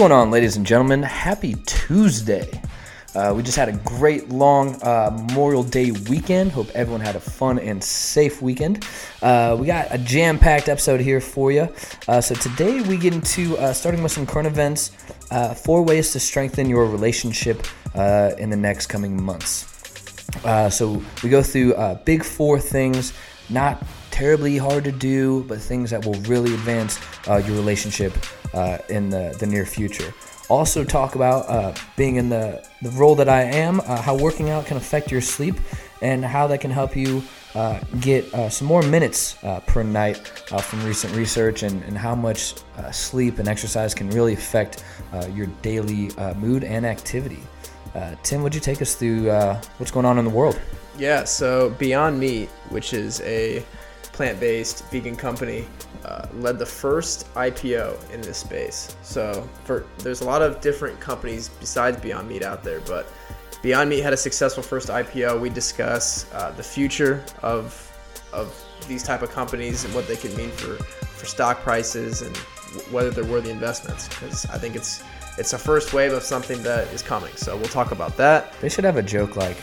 Going on, ladies and gentlemen? Happy Tuesday. Uh, we just had a great long uh, Memorial Day weekend. Hope everyone had a fun and safe weekend. Uh, we got a jam packed episode here for you. Uh, so, today we get into uh, starting with some current events, uh, four ways to strengthen your relationship in the next coming months. so, we go through big four things, not terribly hard to do, but things that will really advance your relationship in the, the near future also talk about uh, being in the, the role that I am, uh, how working out can affect your sleep, and how that can help you uh, get uh, some more minutes uh, per night uh, from recent research, and, and how much sleep and exercise can really affect your daily mood and activity. Tim, would you take us through what's going on in the world? Yeah, so Beyond Meat, which is a plant based vegan company, uh, led the first IPO in this space. So for there's a lot of different companies besides Beyond Meat out there, but Beyond Meat had a successful first IPO. We discuss uh, the future of of these type of companies and what they can mean for for stock prices and w- whether they're worthy investments. Because I think it's it's a first wave of something that is coming. So we'll talk about that. They should have a joke like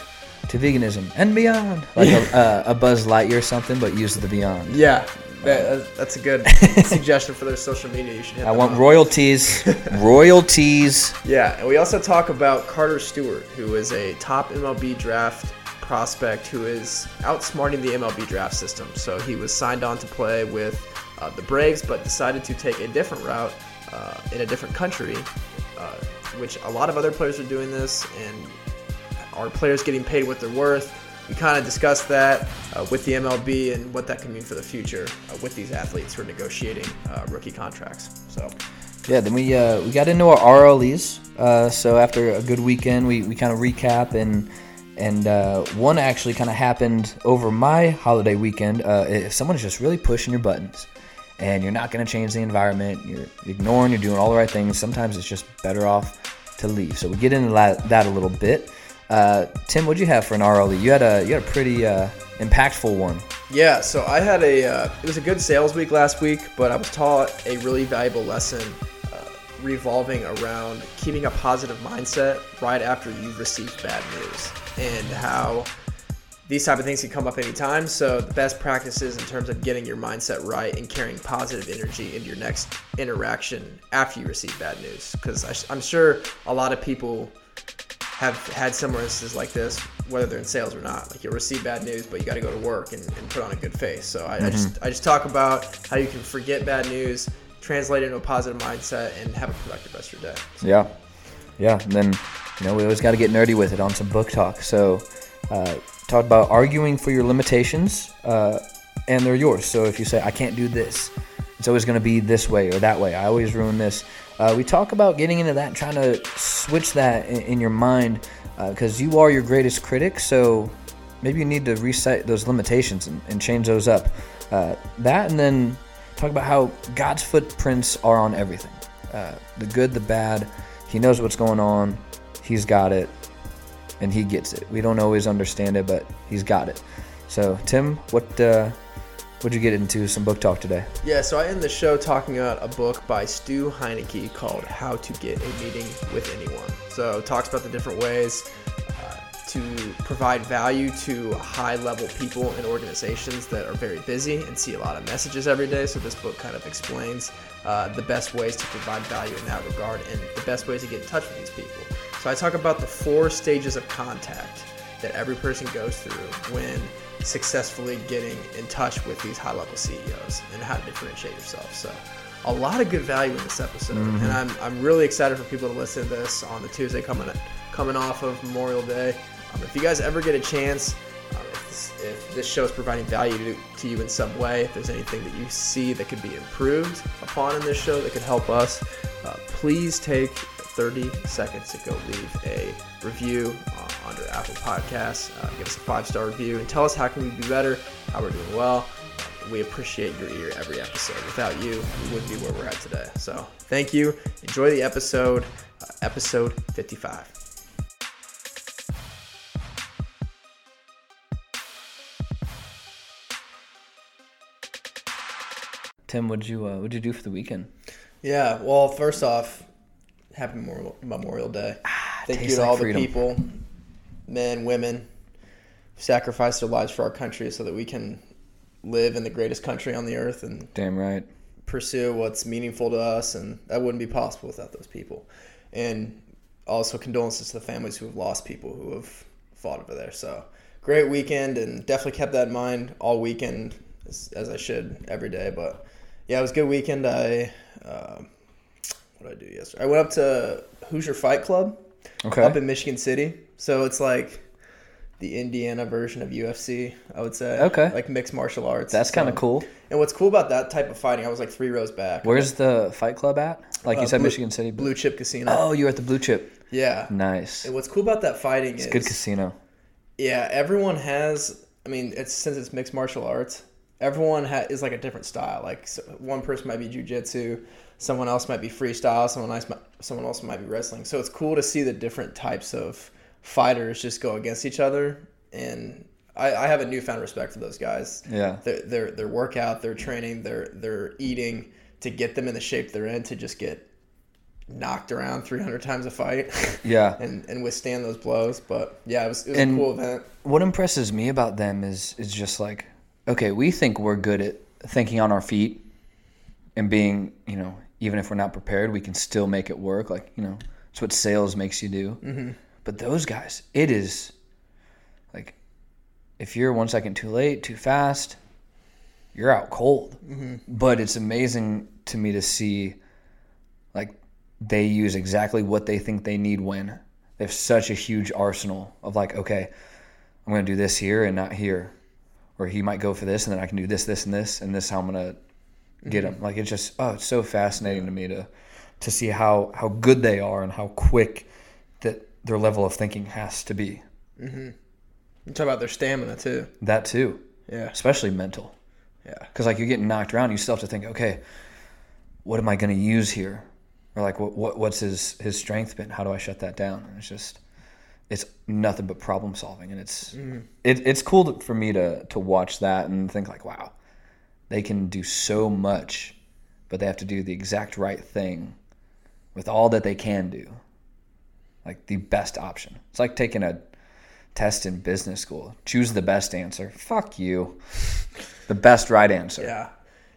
to veganism and beyond, like a, uh, a Buzz Lightyear or something, but use the beyond. Yeah, that's a good suggestion for their social media. You should. I want royalties. royalties. Yeah, and we also talk about Carter Stewart, who is a top MLB draft prospect who is outsmarting the MLB draft system. So he was signed on to play with uh, the Braves, but decided to take a different route uh, in a different country, uh, which a lot of other players are doing this, and are players getting paid what they're worth we kind of discussed that uh, with the MLB and what that can mean for the future uh, with these athletes who are negotiating uh, rookie contracts. So, yeah, then we uh, we got into our RLEs. Uh, so after a good weekend, we, we kind of recap and and uh, one actually kind of happened over my holiday weekend. if someone's just really pushing your buttons and you're not going to change the environment, you're ignoring, you're doing all the right things. Sometimes it's just better off to leave. So we get into that, that a little bit. Uh, Tim, what'd you have for an RLE? You had a you had a pretty uh, impactful one. Yeah, so I had a uh, it was a good sales week last week, but I was taught a really valuable lesson uh, revolving around keeping a positive mindset right after you've received bad news and how these type of things can come up anytime. So the best practices in terms of getting your mindset right and carrying positive energy into your next interaction after you receive bad news, because I'm sure a lot of people have had similar instances like this, whether they're in sales or not. Like you'll receive bad news, but you got to go to work and, and, put on a good face. So I, mm-hmm. I, just I just talk about how you can forget bad news, translate it into a positive mindset, and have a productive rest of your day. So. Yeah, yeah. And then you know we always got to get nerdy with it on some book talk. So uh, talk about arguing for your limitations, uh, and they're yours. So if you say I can't do this, it's always going to be this way or that way. I always ruin this. Uh, we talk about getting into that, trying to switch that in, in your mind, because uh, you are your greatest critic. So maybe you need to reset those limitations and, and change those up. Uh, that, and then talk about how God's footprints are on everything uh, the good, the bad. He knows what's going on, He's got it, and He gets it. We don't always understand it, but He's got it. So, Tim, what uh, What'd you get into some book talk today? Yeah, so I end the show talking about a book by Stu Heinecke called How to Get a Meeting with Anyone. So talks about the different ways uh, to provide value to high level people in organizations that are very busy and see a lot of messages every day. So this book kind of explains uh, the best ways to provide value in that regard and the best ways to get in touch with these people. So I talk about the four stages of contact that every person goes through when successfully getting in touch with these high level CEOs and how to differentiate yourself. So, a lot of good value in this episode, mm-hmm. and I'm, I'm really excited for people to listen to this on the Tuesday coming coming off of Memorial Day. Um, if you guys ever get a chance, um, if, this, if, this, show is providing value to, to, you in some way, if there's anything that you see that could be improved upon in this show that could help us, uh, please take 30 seconds to go leave a review uh, under Apple Podcasts. Uh, give us a five star review and tell us how can we be better, how we're doing well. We appreciate your ear every episode. Without you, we wouldn't be where we're at today. So thank you. Enjoy the episode, uh, episode 55. Tim, what'd you uh, what'd you do for the weekend? Yeah, well, first off, Happy Memorial, Memorial Day. Thank you to like all freedom. the people, men, women, sacrificed their lives for our country so that we can live in the greatest country on the earth and Damn right. pursue what's meaningful to us, and that wouldn't be possible without those people. And also condolences to the families who have lost people who have fought over there. So great weekend, and definitely kept that in mind all weekend, as, as I should every day. But yeah, it was a good weekend. I uh, what did I do yesterday? I went up to Hoosier Fight Club Okay. up in Michigan City. So it's like the Indiana version of UFC, I would say. Okay. Like mixed martial arts. That's kind of cool. And what's cool about that type of fighting, I was like three rows back. Where's the fight club at? Like you Uh, said, Blue- Michigan City. Blue Chip Casino. Oh, you were at the Blue Chip. Yeah. Nice. And what's cool about that fighting It's is a good casino. yeah, everyone has. I mean, it's since it's mixed martial arts, everyone ha- is like a different style. Like so one person might be jujitsu, someone else might be freestyle, someone else might, someone else might be wrestling. So it's cool to see the different types of fighters just go against each other. And I, I have a newfound respect for those guys. Yeah. Their their their workout, their training, their their eating to get them in the shape they're in to just get knocked around 300 times a fight. Yeah. and, and withstand those blows. But yeah, it was, it was a cool event. What impresses me about them is is just like, okay, we think we're good at thinking on our feet and being, you know, even if we're not prepared, we can still make it work. Like, you know, it's what sales makes you do. Mm-hmm. But those guys, it is like, if you're one second too late, too fast, you're out cold. But it's amazing to me to see, like, they use exactly what they think they need when. They have such a huge arsenal of like, okay, I'm going to do this here and not here. Or he might go for this and then I can do this, this, and this, and this is how I'm going to get him. Like it's just, oh, it's so fascinating to me to to see how how good they are and how quick that their level of thinking has to be. Mm-hmm. You talk about their stamina too. That too, Yeah, especially mental. yeah, Because like you're getting knocked around, you still have to think, okay, what am I going to use here? Or like, what, what what's his his strength been? How do I shut that down? And it's just, it's nothing but problem solving, and it's it, it's cool to, for me to to watch that and think like, wow, they can do so much, but they have to do the exact right thing with all that they can do, like the best option. It's like taking a test in business school. Choose the best answer. Fuck you. The best right answer. yeah.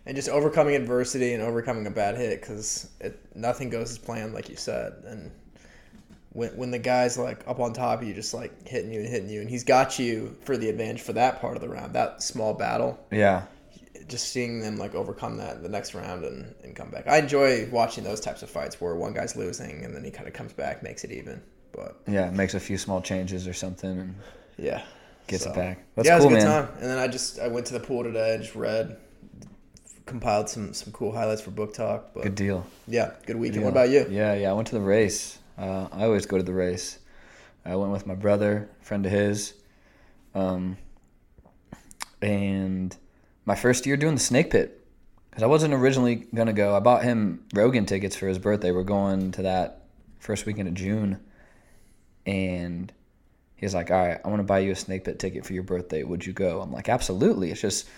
And just overcoming adversity and overcoming a bad hit because nothing goes as planned, like you said. And when when the guy's like up on top of you, just like hitting you and hitting you, and he's got you for the advantage for that part of the round, that small battle. Yeah. Just seeing them like overcome that the next round and, and come back. I enjoy watching those types of fights where one guy's losing and then he kind of comes back, makes it even. But Yeah. Makes a few small changes or something and yeah, gets So- it back. That's yeah, cool, it was a good man. time. And then I just I went to the pool today, just read, compiled some some cool highlights for book talk. But Good deal. yeah, good weekend. deal. What about you? Yeah, yeah. I went to the race. Uh, I always go to the race. I went with my brother, friend of his, um, and my first year doing the snake pit. Because I wasn't originally gonna go. I bought him Rogan tickets for his birthday. We're going to that first weekend of June, and he's like, "All right, I want to buy you a snake pit ticket for your birthday. Would you go?" I'm like, "Absolutely." It's just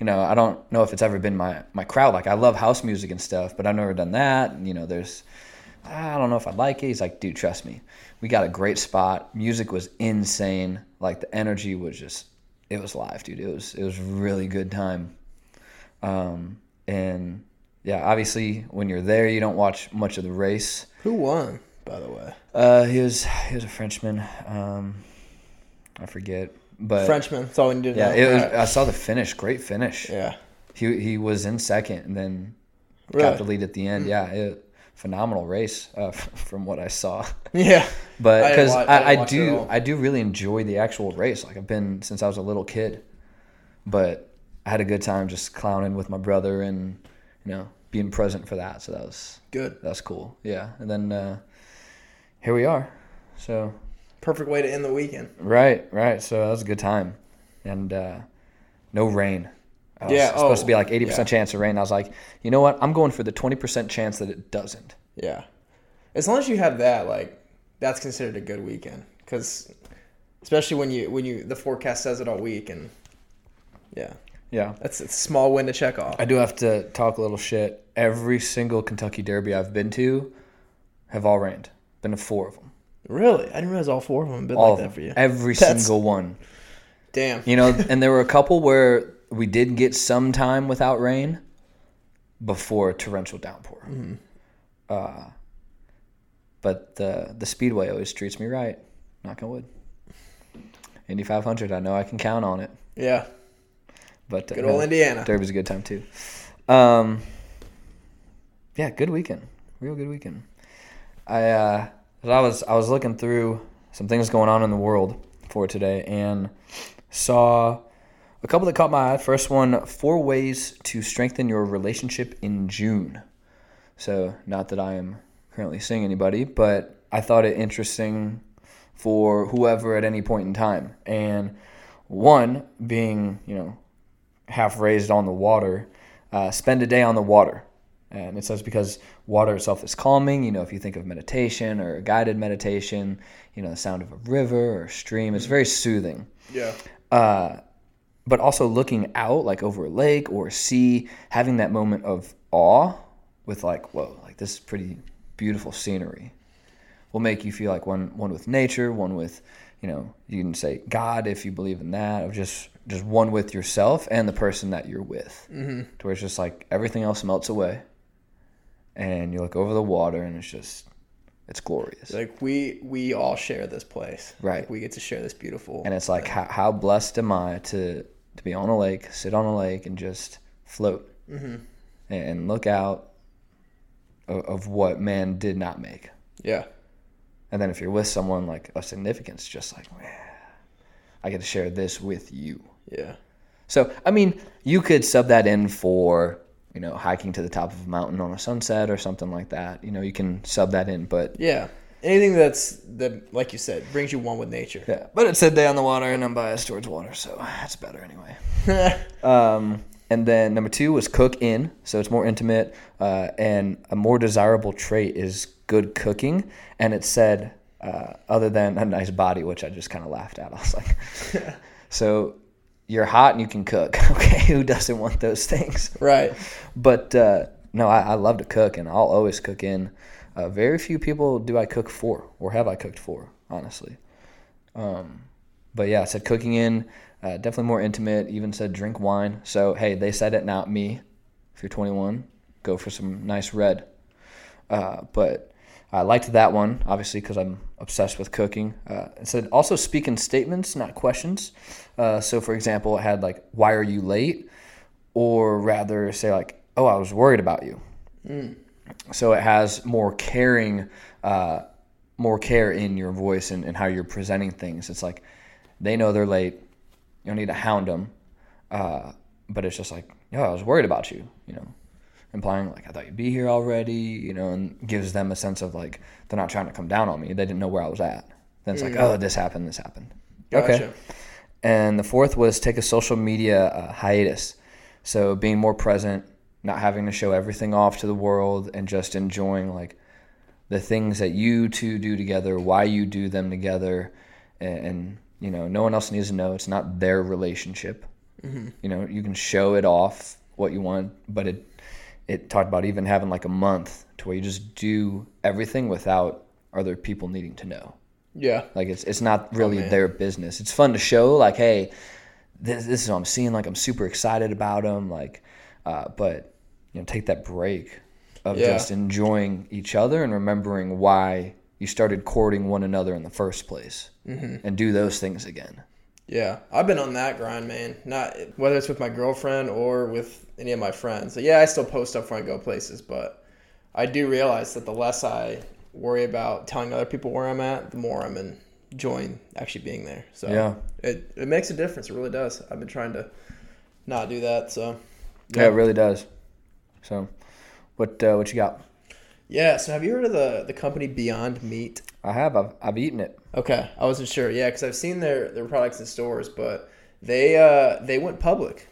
you know, I don't know if it's ever been my my crowd. Like I love house music and stuff, but I've never done that. And, you know, there's I don't know if I'd like it. He's like, dude, trust me. We got a great spot. Music was insane. Like the energy was just it was live, dude. It was it was really good time. Um and yeah, obviously when you're there you don't watch much of the race. Who won, by the way? Uh he was he was a Frenchman. Um I forget. But Frenchman. That's all we need to yeah, know. it was Alright. I saw the finish. Great finish. yeah. He he was in second and then Really? got the lead at the end. Yeah, it, phenomenal race uh, from what I saw. Yeah. But because I I, I, at do. I do really enjoy the actual race. Like I've been since I was a little kid. But I had a good time just clowning with my brother and you know being present for that. So that was Good. that's cool. Yeah, and then uh, here we are. So Perfect way to end the weekend. right, right. So that was a good time, and uh, no rain. Was Yeah, supposed oh, to be oh, like eighty percent chance of rain. I was like, you know what? I'm going for the twenty percent chance that it doesn't. Yeah. As long as you have that, like, that's considered a good weekend. Because, especially when you when you the forecast says it all week, and yeah, Yeah. that's a small win to check off. I do have to talk a little shit. Every single Kentucky Derby I've been to, have all rained. Been to four of them. Really? I didn't realize all four of them been All like that for you. Every That's- single one. Damn. You know, and there were a couple where we did get some time without rain before a torrential downpour. Mm-hmm. Uh, but the the speedway always treats me right. Knock on wood. Indy 500, I know I can count on it. Yeah. But uh, Good old no, Indiana. Derby's a good time too. Um, yeah, good weekend. Real good weekend. I uh, I was I was looking through some things going on in the world for today and saw a couple that caught my eye. First one: four ways to strengthen your relationship in June. So, not that I am currently seeing anybody, but I thought it interesting for whoever at any point in time. And one being, you know, half raised on the water, uh, spend a day on the water. And it says because water itself is calming. You know, if you think of meditation or guided meditation, you know, the sound of a river or a stream, it's very soothing. Yeah. Uh, but also looking out, like over a lake or a sea, having that moment of awe with like, whoa, like this is pretty beautiful scenery, will make you feel like one one with nature, one with, you know, you can say God if you believe in that, or just just one with yourself and the person that you're with, mm-hmm. to where it's just like everything else melts away, and you look over the water and it's just, it's glorious. Like we we all share this place. Right. Like, we get to share this beautiful. And it's like, how, how blessed am I to, to be on a lake, sit on a lake, and just float and, and look out of, of what man did not make. yeah. And then if you're with someone like of significance, just like, man, I get to share this with you. Yeah. So, I mean, you could sub that in for, you know, hiking to the top of a mountain on a sunset or something like that. You know, you can sub that in, but Yeah. Anything that's that like you said brings you one with nature. yeah, but it said day on the water and I'm biased towards water, so that's better anyway. Um, and then number two was cook in, so it's more intimate. Uh, and a more desirable trait is good cooking. And it said, uh, other than a nice body, which I just kind of laughed at. I was like, so you're hot and you can cook. Okay, who doesn't want those things? right. But uh, no, I, I love to cook, and I'll always cook in. Uh, very few people do I cook for, or have I cooked for, honestly. Um, but yeah, I said cooking in, uh, definitely more intimate. Even said drink wine. So hey, they said it, not me. If you're 21, go for some nice red. Uh, but I liked that one, obviously, because I'm obsessed with cooking. Uh, it said also speak in statements, not questions. Uh, so, for example, it had like, "Why are you late?" or rather say like, "Oh, I was worried about you." So it has more caring, uh, more care in your voice and, and how you're presenting things. It's like they know they're late. You don't need to hound them, uh, but it's just like, "Yo, I was worried about you," you know implying like I thought you'd be here already, you know, and gives them a sense of like they're not trying to come down on me. They didn't know where I was at. Then it's like, oh, this happened, this happened. Gotcha. Okay. And the fourth was take a social media uh, hiatus. So being more present, not having to show everything off to the world, and just enjoying like the things that you two do together, why you do them together, and, and you know, no one else needs to know. It's not their relationship. You know, you can show it off what you want, but it it talked about even having like a month to where you just do everything without other people needing to know. Yeah. Like it's it's not really man. their business. It's fun to show like, hey, this, this is what I'm seeing. Like I'm super excited about them. Like, uh, but you know, take that break of Yeah. just enjoying each other and remembering why you started courting one another in the first place, Mm-hmm. and do those things again. Yeah, I've been on that grind, man. Not whether it's with my girlfriend or with any of my friends. So, yeah, I still post stuff when I go places, but I do realize that the less I worry about telling other people where I'm at, the more I'm enjoying actually being there. So Yeah. it it makes a difference. It really does. I've been trying to not do that. So Yeah, it really does. So, what uh, what you got? yeah. So have you heard of the the company Beyond Meat? I have. I've, I've eaten it. Okay, I wasn't sure. Yeah, because I've seen their their products in stores, but they uh, they went public.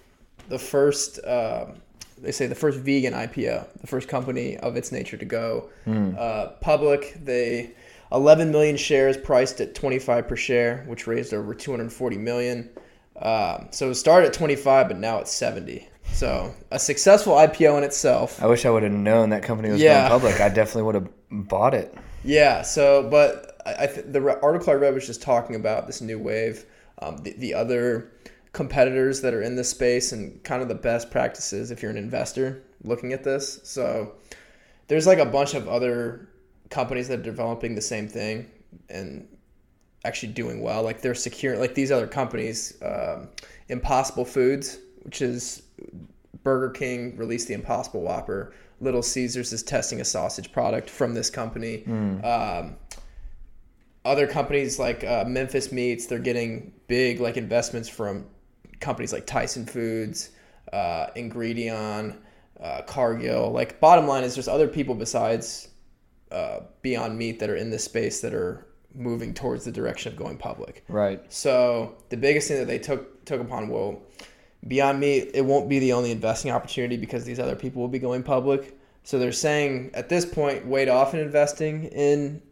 The first, um, they say the first vegan IPO, the first company of its nature to go uh, public. They 11 million shares priced at 25 per share, which raised over 240 million. Um, so it started at 25, but now it's 70. So a successful IPO in itself. I wish I would have known that company was Yeah. going public. I definitely would have bought it. Yeah. So, but I, I th- the re- article I read was just talking about this new wave, um, the, the other competitors that are in this space, and kind of the best practices if you're an investor looking at this. So, there's like a bunch of other companies that are developing the same thing and actually doing well. Like they're secure. Like these other companies, um, Impossible Foods, which is Burger King released the Impossible Whopper. Little Caesars is testing a sausage product from this company. Um, other companies like uh, Memphis Meats, they're getting big like investments from companies like Tyson Foods, uh, Ingredion, uh, Cargill. Like bottom line is, there's other people besides uh, Beyond Meat that are in this space that are moving towards the direction of going public. Right. So the biggest thing that they took took upon, well, Beyond Meat, it won't be the only investing opportunity because these other people will be going public. So they're saying at this point, wait off in investing in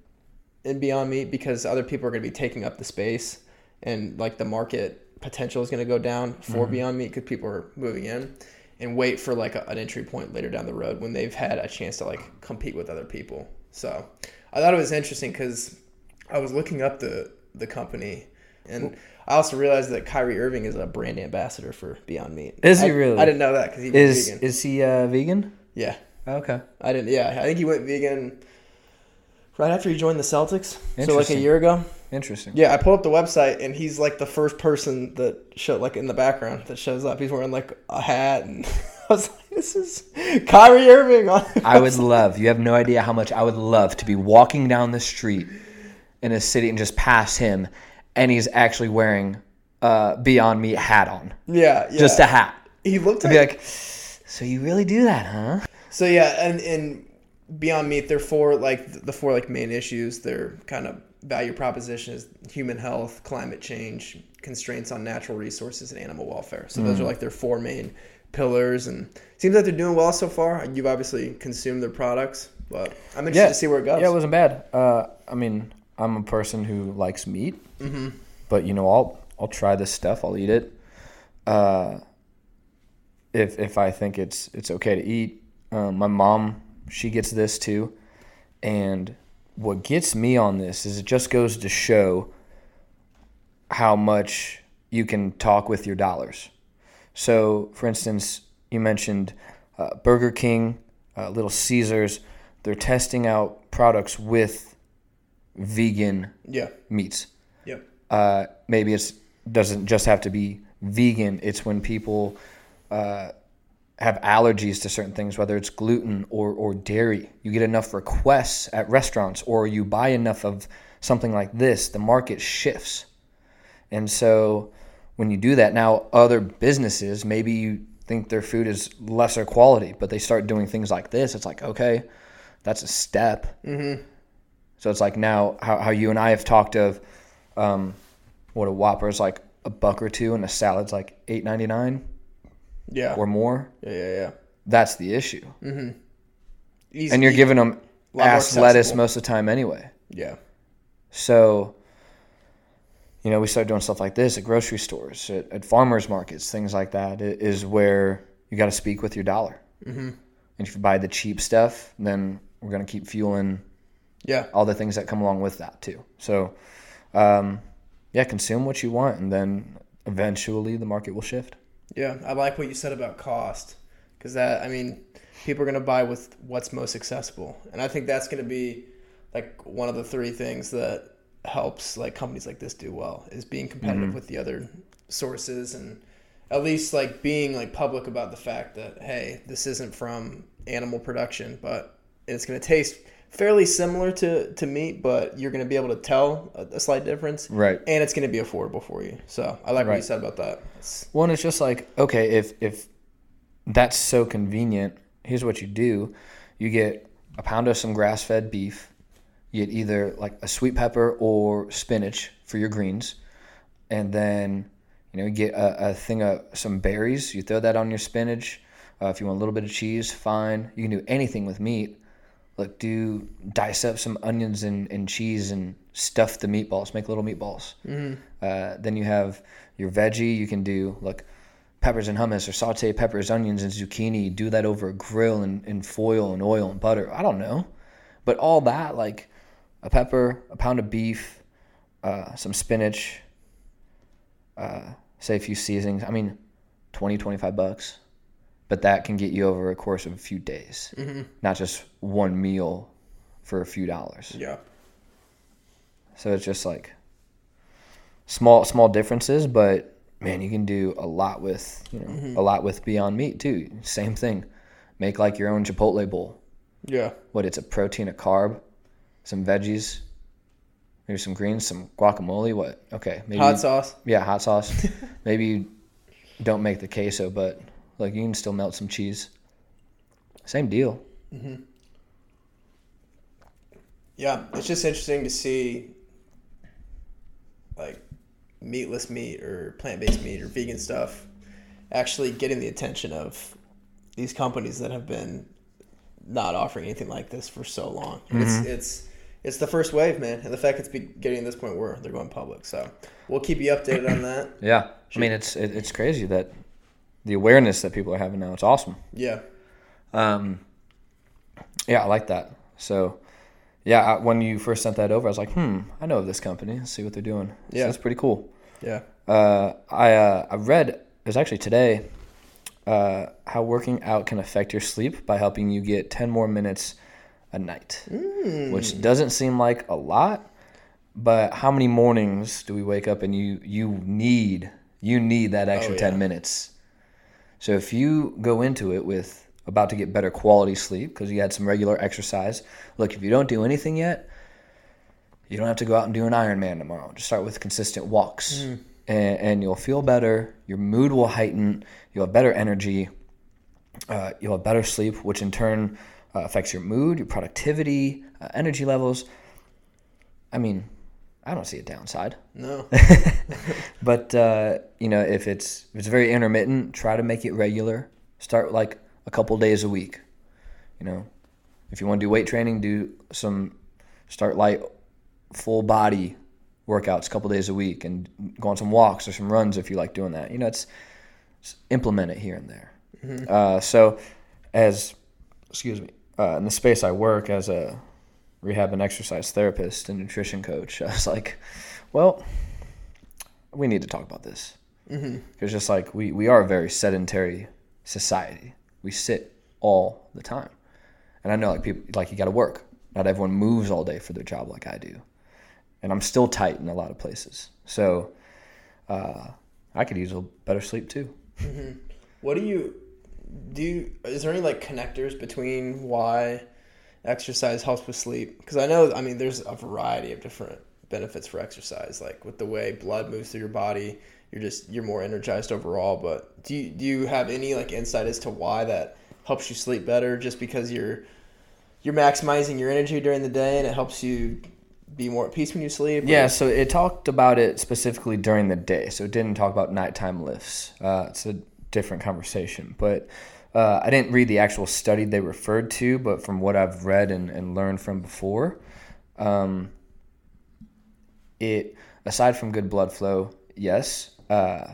in Beyond Meat because other people are going to be taking up the space, and like the market potential is going to go down for mm-hmm. Beyond Meat because people are moving in, and wait for like a, an entry point later down the road when they've had a chance to like compete with other people. So I thought it was interesting because I was looking up the the company, and I also realized that Kyrie Irving is a brand ambassador for Beyond Meat. Is he I- really? I didn't know that because he Is vegan. is he uh, vegan? yeah, Okay. I didn't. Yeah, I think he went vegan right after he joined the Celtics. So like a year ago. Interesting. Yeah, I pulled up the website and he's like the first person that show like in the background that shows up. He's wearing like a hat and I was like, this is Kyrie Irving. On I would love. You have no idea how much I would love to be walking down the street in a city and just pass him, and he's actually wearing a Beyond Meat hat on, yeah, yeah. just a hat. he looked like, be like, so you really do that, huh? so yeah, and and Beyond Meat, they're four like the four like main issues. Their kind of value proposition is human health, climate change, constraints on natural resources, and animal welfare. So Mm. those are like their four main pillars, and seems like they're doing well so far. You've obviously consumed their products, but I'm interested to see where it goes. Yeah, it wasn't bad. Uh, I mean, I'm a person who likes meat, Mm-hmm. but you know, I'll I'll try this stuff. I'll eat it. Uh, if if I think it's it's okay to eat. Um, my mom, she gets this too, and what gets me on this is it just goes to show how much you can talk with your dollars. So, for instance, you mentioned uh, Burger King, uh, Little Caesars. They're testing out products with vegan yeah, meats. yep, Uh, maybe it's doesn't just have to be vegan. It's when people uh, have allergies to certain things, whether it's gluten or, or dairy. You get enough requests at restaurants, or you buy enough of something like this, the market shifts. And so when you do that, now other businesses, maybe you think their food is lesser quality, but they start doing things like this. It's like, okay, that's a step. Mm-hmm. So it's like now how, how you and I have talked of um, what a Whopper is like a buck or two and a salad's like eight ninety nine yeah, or more. yeah, yeah, yeah. That's the issue. Easy, And you're giving them ass lettuce most of the time anyway. yeah, So, you know, we started doing stuff like this at grocery stores, at, at farmers markets, things like that. It is where you got to speak with your dollar. Mm-hmm. And if you buy the cheap stuff, then we're going to keep fueling yeah, all the things that come along with that too. So, um, yeah, consume what you want, and then eventually the market will shift. yeah. I like what you said about cost because that I mean, people are gonna buy with what's most accessible, and I think that's gonna be like one of the three things that helps like companies like this do well is being competitive with the other sources and at least like being like public about the fact that hey this isn't from animal production but it's going to taste fairly similar to, to meat but you're going to be able to tell a, a slight difference Right. and it's going to be affordable for you so i like what you said about that It's- One is just like, okay, if if that's so convenient, here's what you do: you get a pound of some grass-fed beef. You get either like a sweet pepper or spinach for your greens, and then you know you get a, a thing of some berries. You throw that on your spinach. Uh, if you want a little bit of cheese, fine. You can do anything with meat. Like do dice up some onions and, and cheese and stuff the meatballs. Make little meatballs. Uh, then you have your veggie. You can do like peppers and hummus or saute peppers, onions, and zucchini. Do that over a grill and, and foil and oil and butter. I don't know. But all that, like a pepper, a pound of beef, uh, some spinach, uh, say a few seasonings. I mean, 20, 25 bucks. But that can get you over a course of a few days, mm-hmm. not just one meal for a few dollars. Yeah. So it's just like small small differences, but man, you can do a lot with you know mm-hmm. a lot with Beyond Meat too. Same thing. Make like your own Chipotle bowl. Yeah. What it's a protein, a carb, some veggies, maybe some greens, some guacamole. What? Okay, maybe Hot sauce. yeah, hot sauce. maybe you don't make the queso, but like you can still melt some cheese. Same deal. Mm-hmm. Yeah, it's just interesting to see like meatless meat or plant-based meat or vegan stuff actually getting the attention of these companies that have been not offering anything like this for so long. Mm-hmm. It's it's it's the first wave, man, and the fact it's be getting to this point where they're going public. So we'll keep you updated on that. Yeah, I mean it's it, it's crazy that the awareness that people are having now. It's awesome. Yeah, Um, yeah, I like that. So, yeah, I, when you first sent that over, I was like, hmm, I know of this company. Let's see what they're doing. So Yeah. that's pretty cool. yeah, Uh, I uh, I read it was actually today uh, how working out can affect your sleep by helping you get ten more minutes a night, which doesn't seem like a lot. But how many mornings do we wake up and you you need you need that extra Oh, ten yeah. minutes? So if you go into it with about to get better quality sleep because you had some regular exercise, look if you don't do anything yet, you don't have to go out and do an Ironman tomorrow. Just start with consistent walks, and, and you'll feel better. Your mood will heighten. You'll have better energy. Uh, you'll have better sleep, which in turn uh, affects your mood, your productivity, uh, energy levels. I mean, I don't see a downside. no, But uh, you know, if it's if it's very intermittent, try to make it regular. Start like a couple days a week. You know, if you want to do weight training, do some start light, full body workouts a couple days a week, and go on some walks or some runs if you like doing that. You know, it's, it's implement it here and there. Uh, so, as excuse me, uh, in the space I work as a rehab and exercise therapist and nutrition coach, I was like, well, we need to talk about this. Because just like we, we are a very sedentary society. We sit all the time. And i know like people like you got to work. Not everyone moves all day for their job like i do. And i'm still tight in a lot of places. So uh, i could use a better sleep too. What do you do? You, is there any like connectors between why exercise helps with sleep? Because I know, I mean, there's a variety of different benefits for exercise. Like with the way blood moves through your body, you're just you're more energized overall. But do you do you have any like insight as to why that helps you sleep better? Just because you're you're maximizing your energy during the day and it helps you be more at peace when you sleep. or- Yeah, so it talked about it specifically during the day. So it didn't talk about nighttime lifts. Uh, it's a different conversation. But uh, I didn't read the actual study they referred to, but from what I've read and, and learned from before, um, it, aside from good blood flow, yes, uh,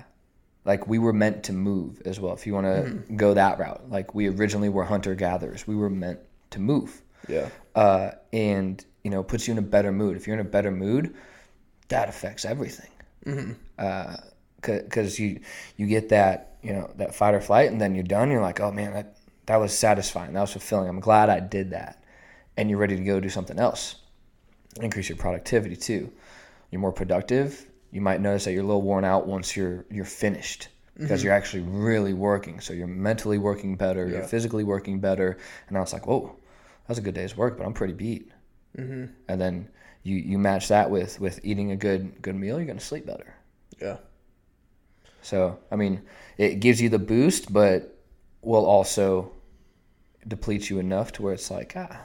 like we were meant to move as well. If you want to go that route, like we originally were hunter gatherers, we were meant to move yeah, uh, and you know puts you in a better mood. If you're in a better mood, that affects everything. Because you you get that you know that fight or flight, and then you're done. You're like, oh man, that that was satisfying. That was fulfilling. I'm glad I did that. And you're ready to go do something else. Increase your productivity too. You're more productive. You might notice that you're a little worn out once you're you're finished because you're actually really working. So you're mentally working better. You're physically working better. And now it's like, whoa, that was a good day's work, but I'm pretty beat. Mm-hmm. And then you you match that with with eating a good good meal, you're gonna sleep better. yeah, So I mean, it gives you the boost, but will also deplete you enough to where it's like ah,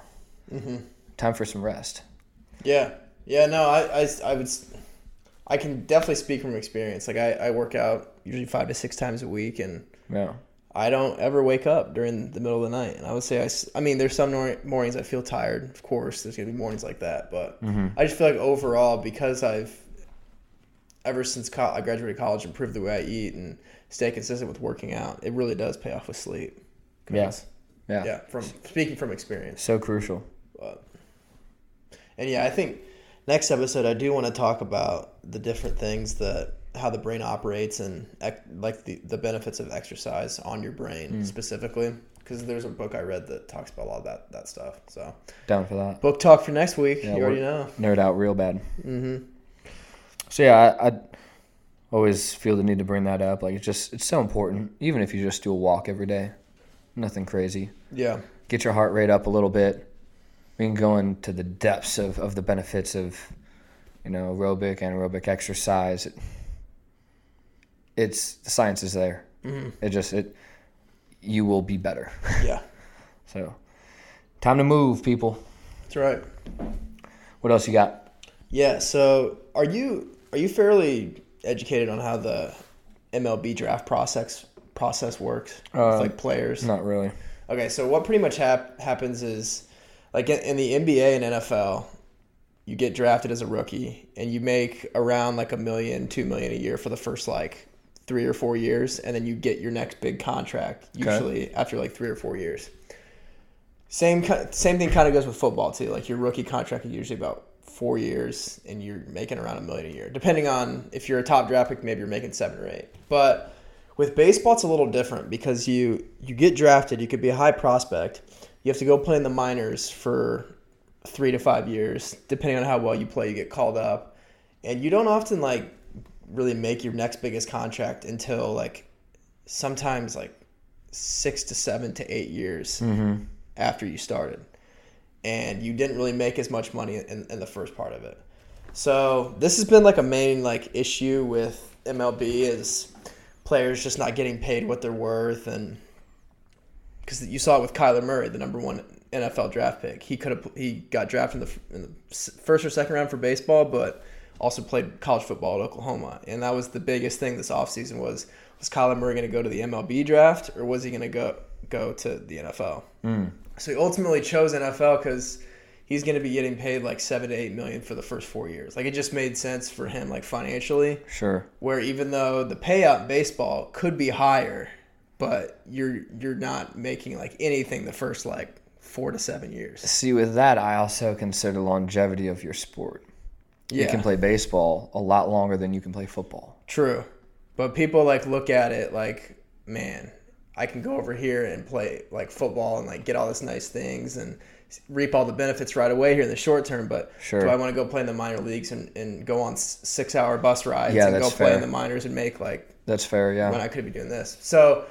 time for some rest. Yeah, yeah. No, I, I, I would, I can definitely speak from experience. Like I, I work out usually five to six times a week, and Yeah, I don't ever wake up during the middle of the night. And I would say I, I mean, there's some mornings I feel tired. Of course, there's gonna be mornings like that, but I just feel like overall because I've ever since co- I graduated college improved the way I eat and stay consistent with working out, it really does pay off with sleep. 'Cause- Yeah. yeah, yeah. From speaking from experience, So crucial. but And yeah, I think next episode I do want to talk about the different things that how the brain operates and ec- like the, the benefits of exercise on your brain Hmm. specifically because there's a book I read that talks about a lot of that, that stuff. So Down for that. book talk for next week. Yeah, you already know. Nerd out real bad. Mm-hmm. So yeah, I, I always feel the need to bring that up. Like it's just it's so important. Even if you just do a walk every day, nothing crazy. Yeah. Get your heart rate up a little bit. We can go into the depths of, of the benefits of, you know, aerobic, anaerobic exercise. It, it's the science is there. Mhm. It just it you will be better. Yeah. So, time to move, people. That's right. What else you got? Yeah. So are you are you fairly educated on how the MLB draft process process works Uh, with like players? Not really. Okay, so what pretty much hap- happens is, like in, in the NBA and NFL, you get drafted as a rookie and you make around like a million, two million a year for the first like three or four years, and then you get your next big contract Okay. usually after like three or four years. Same same thing kind of goes with football too. Like your rookie contract is usually about four years, and you're making around a million a year, depending on if you're a top draft pick. Maybe you're making seven or eight, but with baseball, it's a little different because you you get drafted, you could be a high prospect. You have to go play in the minors for three to five years, depending on how well you play. You get called up, and you don't often like really make your next biggest contract until like sometimes like six to seven to eight years Mm-hmm. after you started, and you didn't really make as much money in, in the first part of it. So this has been like a main like issue with MLB is players just not getting paid what they're worth, and because you saw it with Kyler Murray, the number one NFL draft pick, he could have he got drafted in the, in the first or second round for baseball, but also played college football at Oklahoma, and that was the biggest thing this offseason was was Kyler Murray going to go to the MLB draft or was he going to go go to the NFL? Mm. So he ultimately chose NFL because he's going to be getting paid like seven to eight million for the first four years. Like it just made sense for him, like financially. Sure. Where even though the payout in baseball could be higher, but you're you're not making like anything the first like four to seven years. See, with that, I also consider longevity of your sport. Yeah. You can play baseball a lot longer than you can play football. true. But people like look at it like, man, I can go over here and play like football and like get all this nice things and reap all the benefits right away here in the short term. But Sure. do I want to go play in the minor leagues and, and go on six hour bus rides Yeah, and go that's play in the minors and make like That's fair, yeah. when I could be doing this. So,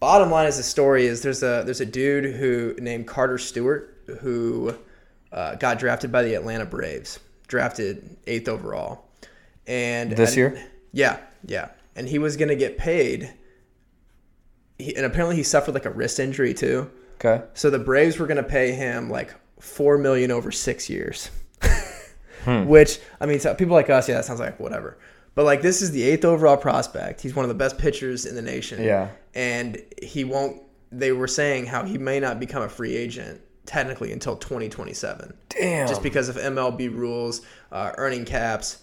bottom line is the story is there's a there's a dude who named Carter Stewart who uh, got drafted by the Atlanta Braves, drafted eighth overall, and This year? yeah, yeah, and he was gonna get paid. He, and apparently he suffered like a wrist injury too. Okay. So the Braves were going to pay him like four million over six years, Hmm. which I mean, so people like us, yeah, that sounds like whatever. But like this is the eighth overall prospect. He's one of the best pitchers in the nation. Yeah. and he won't. They were saying how he may not become a free agent technically until 2027 Damn. just because of MLB rules, uh, earning caps.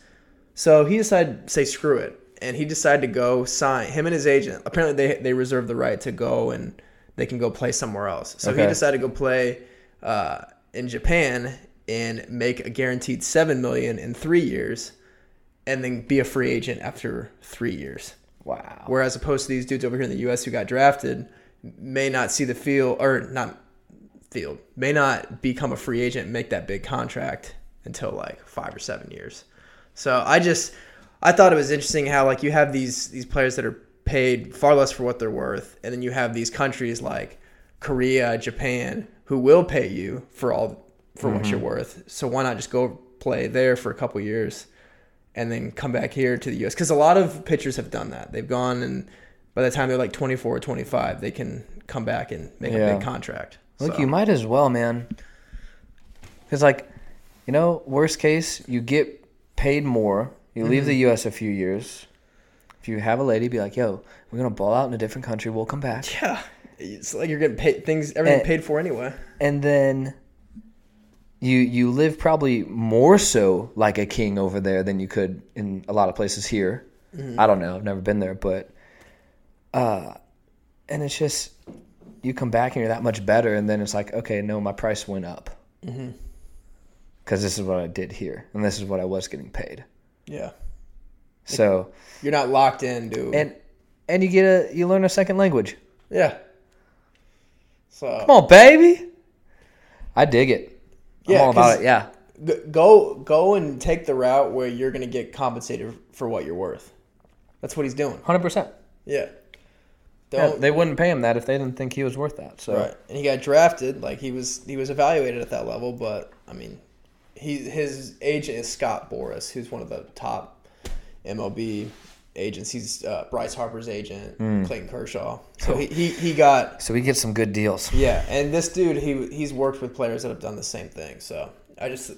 So he decided to say screw it, and he decided to go sign him and his agent. Apparently, they they reserve the right to go and they can go play somewhere else. So he decided to go play uh, in Japan and make a guaranteed seven million in three years, and then be a free agent after three years. wow. Whereas opposed to these dudes over here in the U.S. who got drafted, may not see the field or not field, may not become a free agent and make that big contract until like five or seven years. So I just I thought it was interesting how like you have these these players that are paid far less for what they're worth, and then you have these countries like Korea, Japan, who will pay you for all for what you're mm-hmm. worth. So why not just go play there for a couple years? and then come back here to the US because a lot of pitchers have done that. They've gone and by the time they're like 24 or 25, they can come back and make a big contract. Look, So, you might as well, man. Because, like, you know, worst case, you get paid more. You leave Mm-hmm. the U.S. a few years. If you have a lady, be like, yo, we're going to ball out in a different country. We'll come back. yeah, it's like you're getting paid things everything Eh. paid for anyway. And then you you live probably more so like a king over there than you could in a lot of places here. Mm-hmm. I don't know. I've never been there, but uh, and it's just you come back and you're that much better, and then it's like, okay, no, my price went up. because this is what I did here, and this is what I was getting paid. Yeah. So You're not locked into. and and you get a you learn a second language. yeah. So Come on, baby. I dig it. I'm Yeah, all about it. Yeah. Go go and take the route where you're going to get compensated for what you're worth. That's what he's doing. Hundred percent. Yeah. Yeah, Don't they wouldn't pay him that if they didn't think he was worth that. So right. And he got drafted like he was he was evaluated at that level, but I mean, he his agent is Scott Boras, who's one of the top MLB agents. He's uh, Bryce Harper's agent, Hmm. Clayton Kershaw. So he, he he got so we get some good deals. Yeah, and this dude, he he's worked with players that have done the same thing. So I just,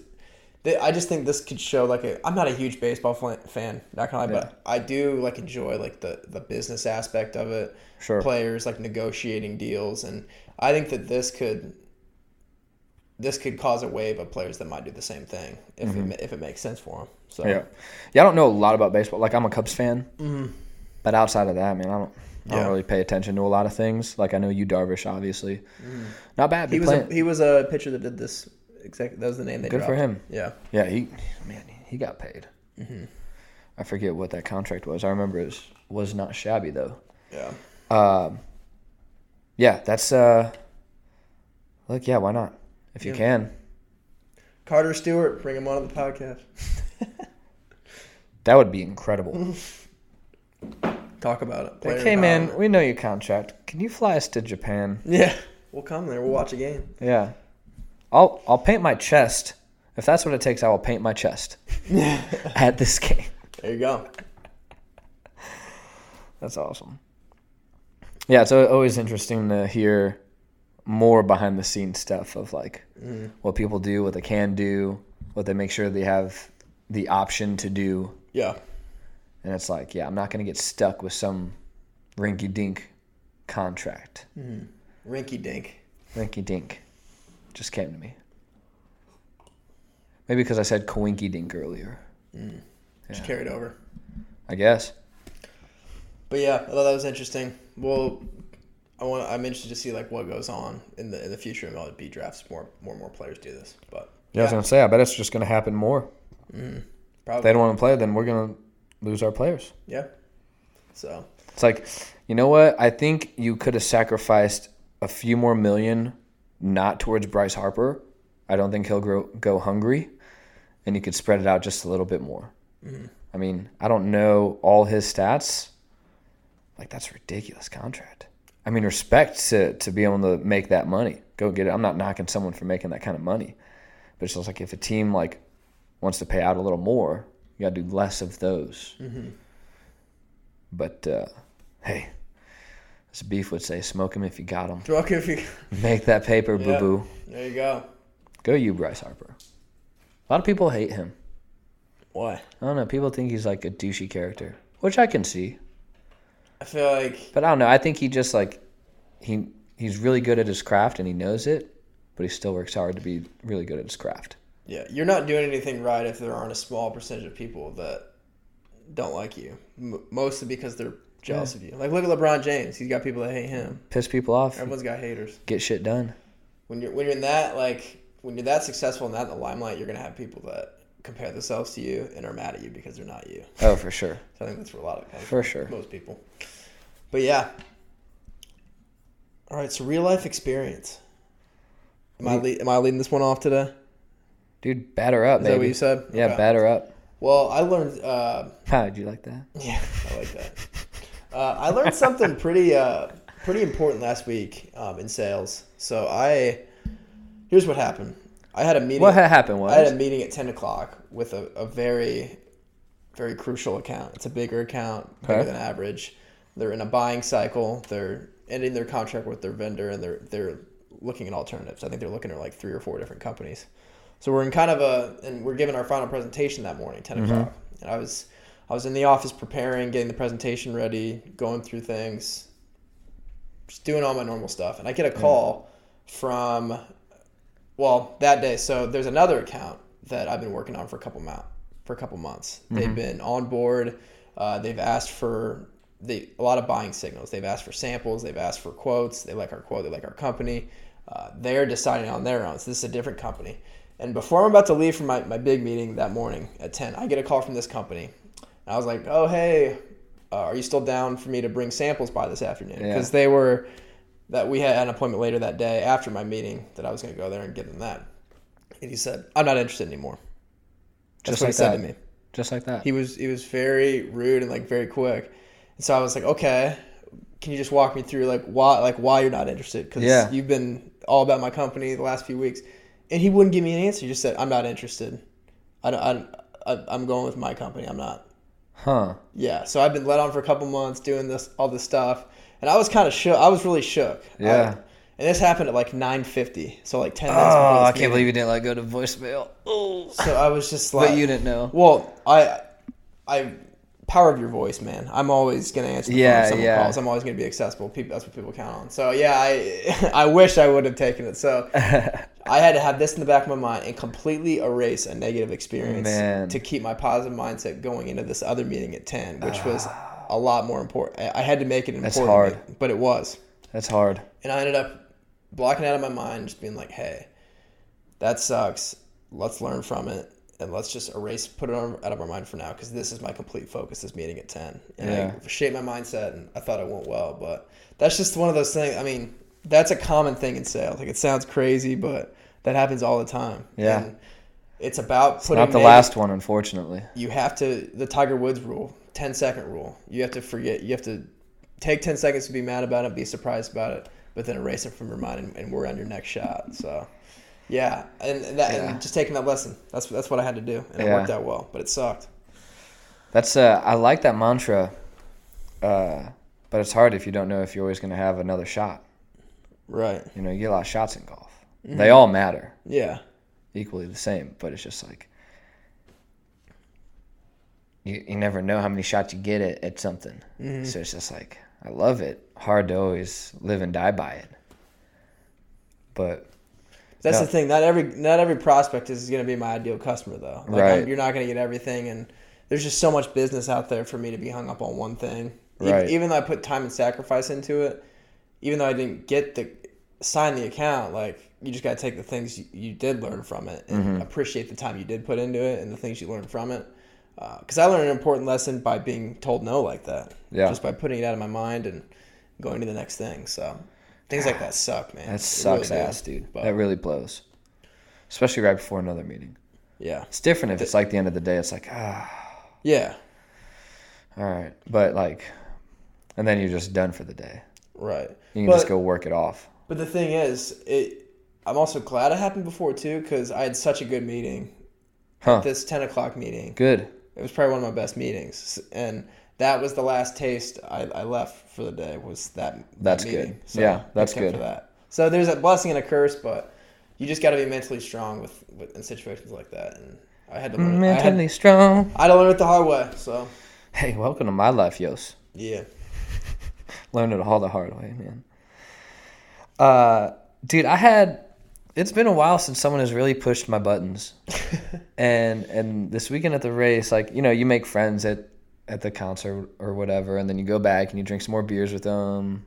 they, I just think this could show like a. I'm not a huge baseball fan, not gonna lie, but I do like enjoy like the the business aspect of it. Sure. Players like negotiating deals, and I think that this could. This could cause a wave of players that might do the same thing if it, if it makes sense for them. So Mm-hmm. Yeah. Yeah, I don't know a lot about baseball. Like I'm a Cubs fan, but outside of that, man, I don't. I Mm-hmm. Yeah. don't really pay attention to a lot of things. Like I know Yu, Darvish, obviously, not bad. Mm-hmm. he was a, he was a pitcher that did this. Exactly, that was the name they Good for him. Yeah, Yeah, he man, he got paid. Mm-hmm. I forget what that contract was. I remember it was, was not shabby though. yeah. Um, yeah, that's uh, look, yeah, why not? If you Yeah. can, Carter Stewart, bring him on the podcast. that would be incredible. Talk about it. Player Like, hey man, we know your contract. Can you fly us to Japan? Yeah, we'll come there. We'll watch a game. Yeah, I'll I'll paint my chest. If that's what it takes, I will paint my chest at this game. There you go. That's awesome. Yeah, it's always interesting to hear more behind the scenes stuff of like mm. what people do, what they can do, what they make sure they have the option to do. Yeah, And it's like, yeah, I'm not going to get stuck with some rinky dink contract. Mm. rinky dink. Rinky dink just came to me. Maybe because I said coinky dink earlier. Mm. Just carried over. I guess. But yeah, I thought that was interesting. Well, I want. I'm interested to see like what goes on in the in the future of MLB drafts. More more and more players do this, but Yeah, I was going to say, I bet it's just going to happen more. Mm, if probably they don't want to play, then we're going to lose our players. yeah. So It's like, you know what? I think you could have sacrificed a few more million not towards Bryce Harper. I don't think he'll grow, go hungry, and you could spread it out just a little bit more. Mm-hmm. I mean, I don't know all his stats. Like that's a ridiculous contract. I mean, respect to to be able to make that money. Go get it. I'm not knocking someone for making that kind of money, but it's just like if a team like wants to pay out a little more, you got to do less of those. But uh, hey, as Beef would say, smoke him if you got him. Drunk if you. Make that paper, boo Yeah. boo. There you go. Go you, Bryce Harper. A lot of people hate him. Why? I don't know. People think he's like a douchey character, which I can see. I feel like But I don't know. I think he just like he he's really good at his craft and he knows it, but he still works hard to be really good at his craft. yeah, you're not doing anything right if there aren't a small percentage of people that don't like you, M- mostly because they're jealous of you. Like look at LeBron James. He's got people that hate him. Piss people off, Everyone's got haters. get shit done. when you're when you're in that like when you're that successful and that in the limelight, you're gonna have people that compare themselves to you and are mad at you because they're not you. Oh, for sure, So I think that's where a lot of for sure. most people. But yeah. All right, so real life experience. Am I lead, am I leading this one off today? Dude, batter up, Is baby. that what you said? Yeah, Okay. batter up. Well, I learned. Uh, How did you like that? yeah, I like that. Uh, I learned something pretty uh, pretty important last week um, in sales. So I here's what happened. I had a meeting. What had happened was I had a meeting at ten o'clock with a, a very, very crucial account. It's a bigger account, bigger Okay. than average. They're in a buying cycle. They're ending their contract with their vendor, and they're they're looking at alternatives. I think they're looking at like three or four different companies. So we're in kind of a, and we're giving our final presentation that morning, 10 mm-hmm. o'clock. And I was, I was in the office preparing, getting the presentation ready, going through things, just doing all my normal stuff. And I get a mm. call from, well, that day. So there's another account that I've been working on for a couple months. For a couple months, they've been on board. Uh, they've asked for they a lot of buying signals. They've asked for samples. They've asked for quotes. They like our quote. They like our company. Uh, they're deciding on their own. So this is a different company, And before I'm about to leave for my, my big meeting that morning at 10, I get a call from this company. And I was like, oh, hey, uh, are you still down for me to bring samples by this afternoon? Yeah. Because they were, that we had an appointment later that day after my meeting that I was going to go there and give them that. And he said, I'm not interested anymore. That's Just what like he said that. to me. Just like that. He was he was very rude and like very quick. And so I was like, okay, can you just walk me through like why like why you're not interested? Because Yeah. you've been all about my company the last few weeks, and he wouldn't give me an answer. He just said, I'm not interested. I don't. I, I, I'm going with my company. I'm not. huh. Yeah. So I've been let on for a couple months doing this all this stuff, and I was kind of shook. I was really shook. Yeah. I- and this happened at like 9:50, so like 10 Oh, minutes. before I can't believe you didn't let go to voicemail. Oh. So I was just like, But you didn't know. Well, I, I, power of your voice, man. I'm always gonna answer the Yeah, phone if someone yeah. calls. I'm always gonna be accessible. People, that's what people count on. So yeah, I, I wish I would have taken it. So I had to have this in the back of my mind and completely erase a negative experience Man. to keep my positive mindset going into this other meeting at ten, which was ah. A lot more important. I had to make it an That's important, hard. but it was. That's hard. And I ended up blocking out of my mind, just being like, hey, that sucks. Let's learn from it. And let's just erase, put it on, out of our mind for now, because this is my complete focus. This meeting at ten, and Yeah. I shaped my mindset, and I thought it went well. But that's just one of those things. I mean, that's a common thing in sales. Like it sounds crazy, but that happens all the time. Yeah. And it's about putting Not the last one, unfortunately. you have to the Tiger Woods rule, 10 second rule. You have to forget. You have to take 10 seconds to be mad about it, be surprised about it, but then erase it from your mind and, and worry on your next shot. So, yeah, and and that Yeah. and just taking that lesson. That's that's what I had to do, and it worked out well. But it sucked. That's uh, I like that mantra, uh, but it's hard if you don't know if you're always going to have another shot. Right. You know, you get a lot of shots in golf. Mm-hmm. They all matter, Yeah. equally the same, but it's just like you, you never know how many shots you get at, at something. Mm-hmm. So it's just like I love it. Hard to always live and die by it. But That's Yeah. the thing. Not every not every prospect is going to be my ideal customer, though. Like Right. I'm, you're not going to get everything, and there's just so much business out there for me to be hung up on one thing. Even, Right. even though I put time and sacrifice into it, even though I didn't get the sign the account, like you just got to take the things you, you did learn from it and Mm-hmm. appreciate the time you did put into it and the things you learned from it. Because I learned an important lesson by being told no like that. Yeah. Just by putting it out of my mind and going to the next thing. So things like that suck, man. that sucks really ass, dude. But- that really blows. Especially right before another meeting. Yeah. It's different if it's like the end of the day. It's like ah, Yeah. all right, but like, and then you're just done for the day. Right. You can but, just go work it off. But the thing is, it. I'm also glad it happened before too, because I had such a good meeting. Huh? This 10 o'clock meeting. Good. It was probably one of my best meetings, and that was the last taste I, I left for the day. Was that? that That's good. Yeah, that's good. For that. So there's a blessing and a curse, but you just got to be mentally strong with, with in situations like that, and I had to learn. I had, Mentally strong. I had to learn it the hard way. So Hey, welcome to my life, Yos. yeah. Learned it all the hard way, man. Uh, dude, I had. It's been a while since someone has really pushed my buttons, and and this weekend at the race, like you know, you make friends at at the concert or whatever, and then you go back and you drink some more beers with them.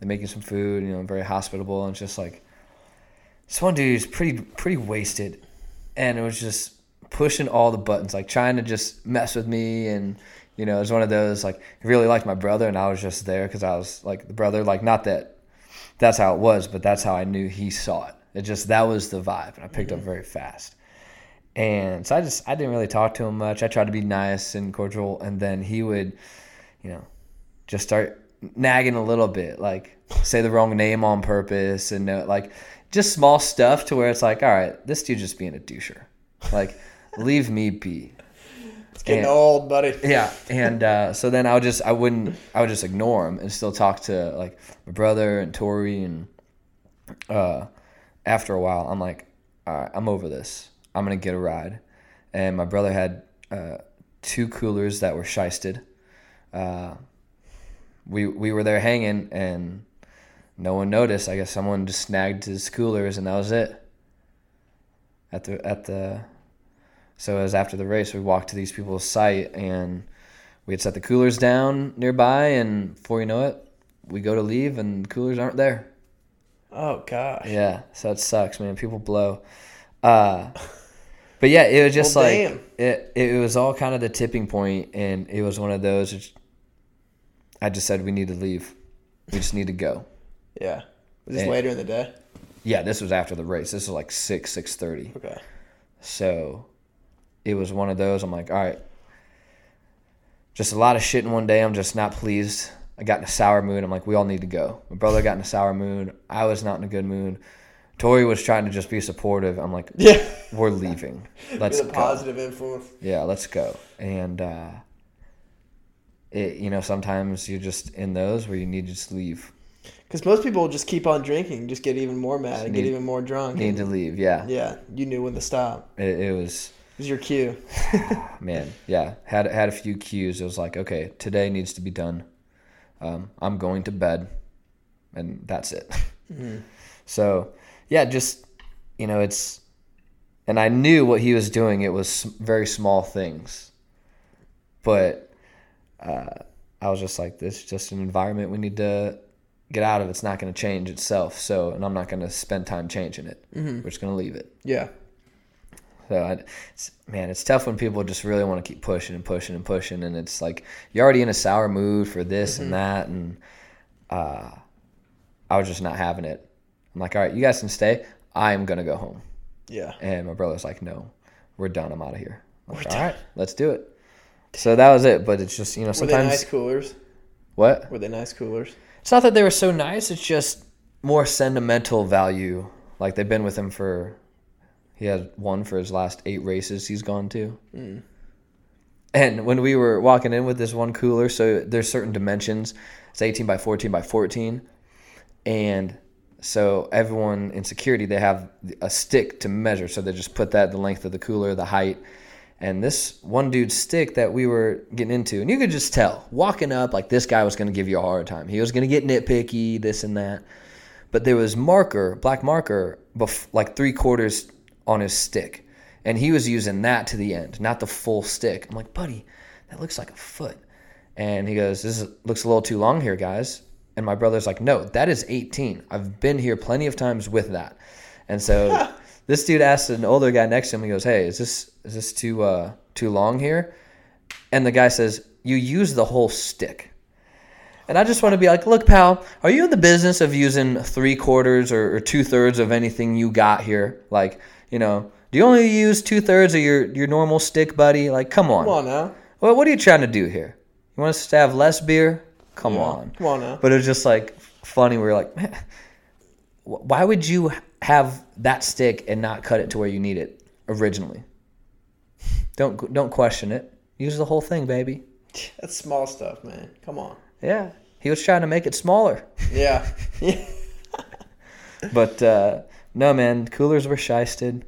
They make you some food, you know, very hospitable, and it's just like this one dude is pretty pretty wasted, and it was just pushing all the buttons, like trying to just mess with me, and you know, it was one of those like he really liked my brother, and I was just there because I was like the brother, like not that that's how it was, but that's how I knew he saw it. It just that was the vibe, and I picked up very fast. And so I just I didn't really talk to him much. I tried to be nice and cordial, and then he would, you know, just start nagging a little bit, like say the wrong name on purpose, and uh, like just small stuff to where it's like, all right, this dude just being a doucher, like leave me be. It's getting And- old, buddy. Yeah, and uh, so then I would just I wouldn't I would just ignore him and still talk to like my brother and Tori and uh, after a while I'm like, all right, I'm over this. I'm gonna get a ride, and my brother had uh, two coolers that were shisted. Uh, we we were there hanging and no one noticed. I guess someone just snagged his coolers and that was it. At the at the so as after the race, we walked to these people's site and we had set the coolers down nearby, and before you know it, we go to leave and coolers aren't there. Oh gosh. Yeah, so it sucks, man. People blow. Uh, but yeah, it was just Well, like damn. it. It was all kind of the tipping point, and it was one of those. which I just said we need to leave. We just need to go. Yeah. Was this And- later in the day? Yeah, this was after the race. This was like six six thirty. Okay. So it was one of those. I'm like, all right, just a lot of shit in one day. I'm just not pleased. I got in a sour mood. I'm like, we all need to go. My brother got in a sour mood. I was not in a good mood. Tori was trying to just be supportive. I'm like, Yeah. we're leaving. Let's the go. positive influence. Yeah, let's go. And uh, it, you know, sometimes you're just in those where you need to just leave. Because most people just keep on drinking, just get even more mad and get even more drunk. Need to leave. Yeah, yeah, you knew when to stop. it, it was. It was your cue. man yeah had had a few cues it was like okay today needs to be done um, i'm going to bed and that's it. So yeah just you know it's and i knew what he was doing. It was very small things. But uh, i was just like this is just an environment we need to get out of. It's not going to change itself. So and i'm not going to spend time changing it. We're just going to leave it. Yeah. So I, it's, man, it's tough when people just really want to keep pushing and pushing and pushing, and it's like you're already in a sour mood for this and that, and uh, I was just not having it. I'm like, all right, you guys can stay. I'm gonna go home, Yeah. and my brother's like, no, we're done. I'm out of here. I'm like, all right, let's do it. So that was it. But it's just you know Were they sometimes nice coolers? what Were they nice coolers? it's not that they were so nice. It's just more sentimental value. Like they've been with him for, he had one for his last eight races he's gone to. And when we were walking in with this one cooler, so there's certain dimensions. It's 18 by 14 by 14, and so everyone in security they have a stick to measure. So they just put that the length of the cooler, the height, and this one dude's stick that we were getting into, and you could just tell walking up like this guy was going to give you a hard time. He was going to get nitpicky, this and that. But there was marker, black marker, bef- like three quarters on his stick, and he was using that to the end, not the full stick. I'm like, buddy, that looks like a foot. And he goes, "This is, looks a little too long here, guys." And my brother's like, "No, that is 18. I've been here plenty of times with that." And so this dude asked an older guy next to him. He goes, "Hey, is this is this too uh, too long here?" And the guy says, "You use the whole stick." And I just want to be like, "Look, pal, are you in the business of using three quarters or, or two thirds of anything you got here? Like, you know, do you only use two thirds of your your normal stick, buddy? Like, come on." Come on now. What, what are you trying to do here? You want us to have less beer? Come on. Come on now. But it was just like funny. We are like, man, why would you have that stick and not cut it to where you need it originally? Don't don't question it. Use the whole thing, baby. That's small stuff, man. Come on. Yeah, he was trying to make it smaller, Yeah. Yeah. but uh, no, man. Coolers were shysted,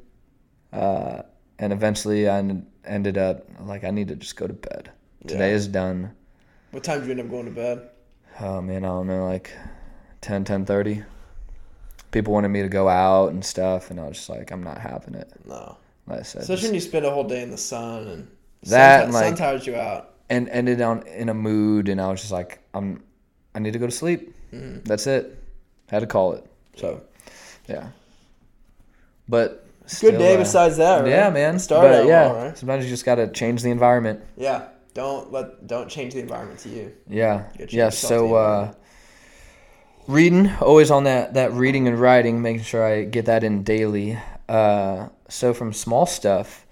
uh, and eventually I ended up like I need to just go to bed. Today Yeah. is done. What time did you end up going to bed? oh man, I don't know, like 10, 10 People wanted me to go out and stuff, and I was just like, I'm not having it. No. Like I said, Especially when you spend a whole day in the sun and That sun, and, sun tires you out. and ended on in a mood, and I was just like, I'm, I need to go to sleep. Mm-hmm. That's it. Had to call it. So, yeah. But Good day uh, besides that, right? Yeah, man. Started but out yeah, right? sometimes you just got to change the environment. Yeah. Don't let don't change the environment to you. Yeah, gotta yeah. So uh, reading, always on that that reading and writing, making sure I get that in daily. Uh, so from small stuff,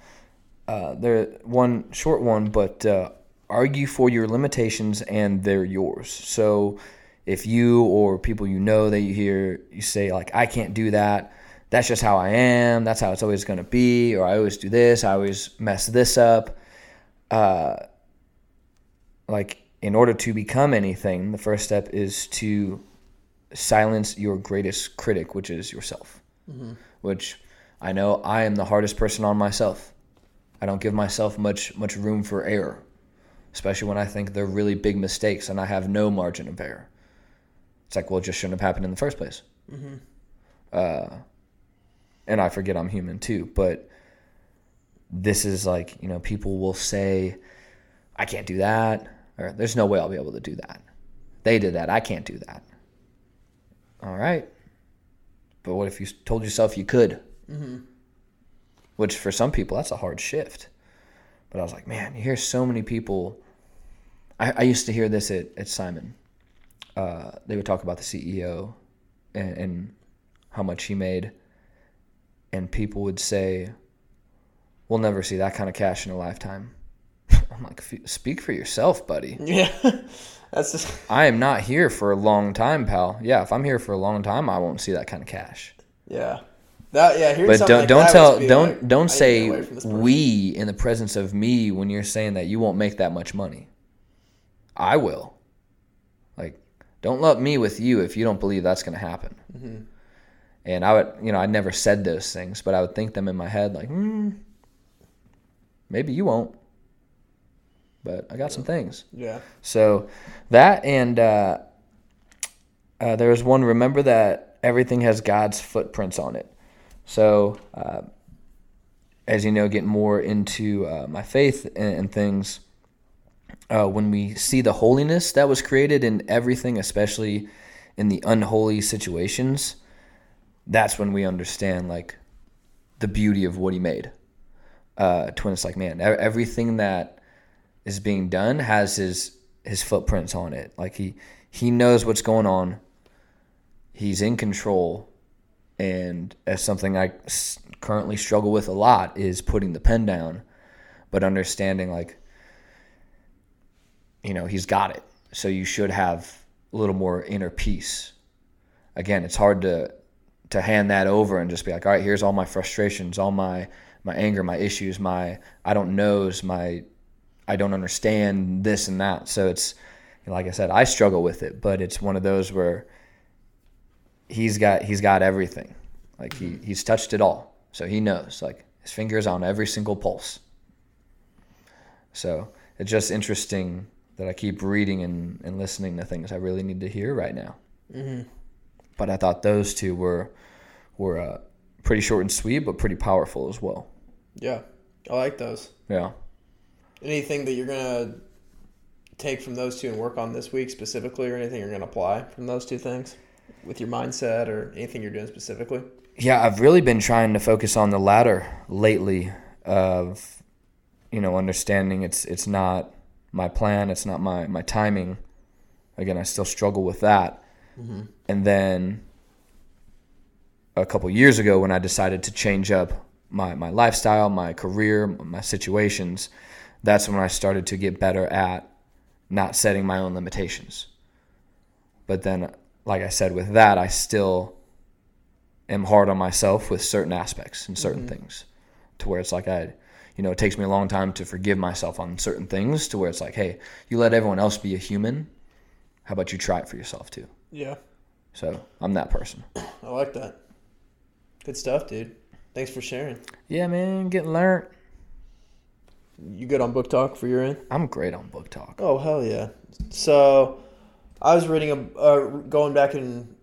uh, there one short one, but uh, argue for your limitations and they're yours. So if you or people you know that you hear you say like I can't do that, that's just how I am. That's how it's always going to be. Or I always do this. I always mess this up. Uh, like in order to become anything, the first step is to silence your greatest critic, which is yourself. Which I know I am the hardest person on myself. I don't give myself much much room for error, especially when I think they're really big mistakes and I have no margin of error. It's like, well, it just shouldn't have happened in the first place. Uh, and I forget I'm human too, but this is like, you know, people will say, I can't do that, or there's no way I'll be able to do that. They did that. I can't do that. All right. But what if you told yourself you could? which for some people that's a hard shift. But I was like, man, you hear so many people. I, I used to hear this at, at Simon. Uh, they would talk about the CEO and, and how much he made, and people would say, "We'll never see that kind of cash in a lifetime." I'm like, speak for yourself, buddy. Yeah, that's just. I am not here for a long time, pal. Yeah, if I'm here for a long time, I won't see that kind of cash. Yeah, that yeah. But don't like don't tell don't like, don't say we in the presence of me when you're saying that you won't make that much money. I will. Like, don't lump me with you if you don't believe that's going to happen. Mm-hmm. And I would, you know, I never said those things, but I would think them in my head, like, hmm, maybe you won't but I got some things. Yeah. So that and uh, uh, there was one. Remember that everything has God's footprints on it. So uh, as you know, getting more into uh, my faith and, and things. Uh, when we see the holiness that was created in everything, especially in the unholy situations, that's when we understand like the beauty of what He made. Uh, to when it's like, man, everything that is being done has his his footprints on it. Like he he knows what's going on. He's in control, and as something I currently struggle with a lot is putting the pen down, but understanding like you know he's got it. So you should have a little more inner peace. Again, it's hard to to hand that over and just be like, all right, here's all my frustrations, all my my anger, my issues, my I don't knows, my I don't understand this and that. So it's like I said, I struggle with it, but it's one of those where he's got he's got everything. Like he he's touched it all. So he knows. Like his fingers on every single pulse. So it's just interesting that I keep reading and, and listening to things I really need to hear right now. Mm-hmm. But I thought those two were were uh, pretty short and sweet, but pretty powerful as well. Yeah, I like those. Yeah. Anything that you're gonna take from those two and work on this week specifically, or anything you're gonna apply from those two things with your mindset, or anything you're doing specifically? Yeah, I've really been trying to focus on the latter lately. Of you know, understanding it's it's not my plan, it's not my my timing. Again, I still struggle with that. Mm-hmm. And then a couple years ago, when I decided to change up my my lifestyle, my career, my situations that's when I started to get better at not setting my own limitations. But then, like I said, with that, I still am hard on myself with certain aspects and certain mm-hmm. things to where it's like I, you know, it takes me a long time to forgive myself on certain things to where it's like, hey, you let everyone else be a human. How about you try it for yourself too? Yeah. So I'm that person. I like that. Good stuff, dude. Thanks for sharing. Yeah, man, getting learned. You good on book talk for your end? I'm great on book talk. Oh hell yeah! So, I was reading a uh, going back and